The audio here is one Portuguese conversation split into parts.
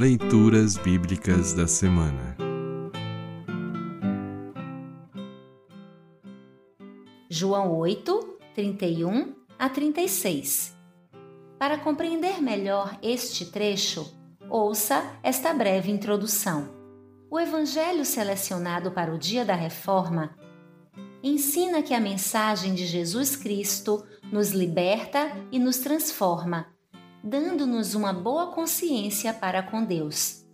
Leituras Bíblicas da Semana. João 8, 31 a 36 Para compreender melhor este trecho, ouça esta breve introdução. O Evangelho selecionado para o dia da Reforma ensina que a mensagem de Jesus Cristo nos liberta e nos transforma, dando-nos uma boa consciência para com Deus.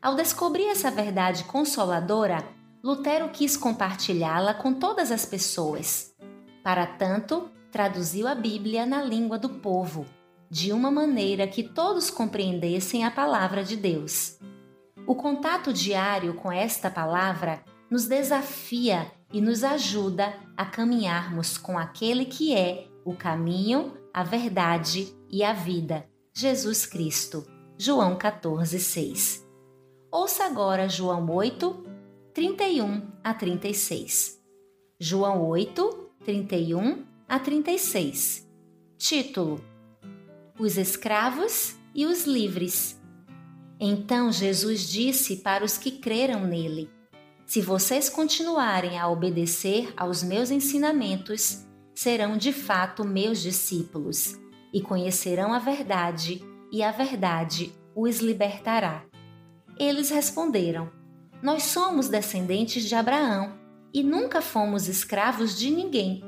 Ao descobrir essa verdade consoladora, Lutero quis compartilhá-la com todas as pessoas. Para tanto, traduziu a Bíblia na língua do povo, de uma maneira que todos compreendessem a palavra de Deus. O contato diário com esta palavra nos desafia e nos ajuda a caminharmos com aquele que é o caminho, a verdade e a vida, Jesus Cristo. João 14, 6. Ouça agora João 8, 31 a 36. João 8, 31 a 36. Título: Os escravos e os livres. Então Jesus disse para os que creram nele: Se vocês continuarem a obedecer aos meus ensinamentos, serão de fato meus discípulos e conhecerão a verdade, e a verdade os libertará. Eles responderam: Nós somos descendentes de Abraão e nunca fomos escravos de ninguém.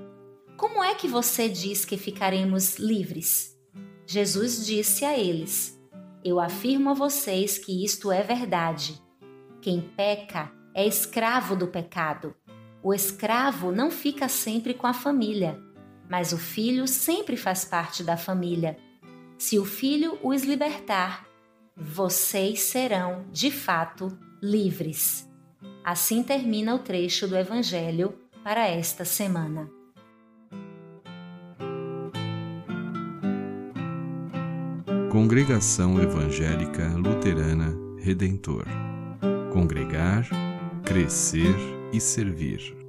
Como é que você diz que ficaremos livres? Jesus disse a eles: eu afirmo a vocês que isto é verdade. Quem peca é escravo do pecado. O escravo não fica sempre com a família, mas o filho sempre faz parte da família. Se o filho os libertar, vocês serão, de fato, livres. Assim termina o trecho do Evangelho para esta semana. Congregação Evangélica Luterana Redentor Congregar, Crescer e Servir.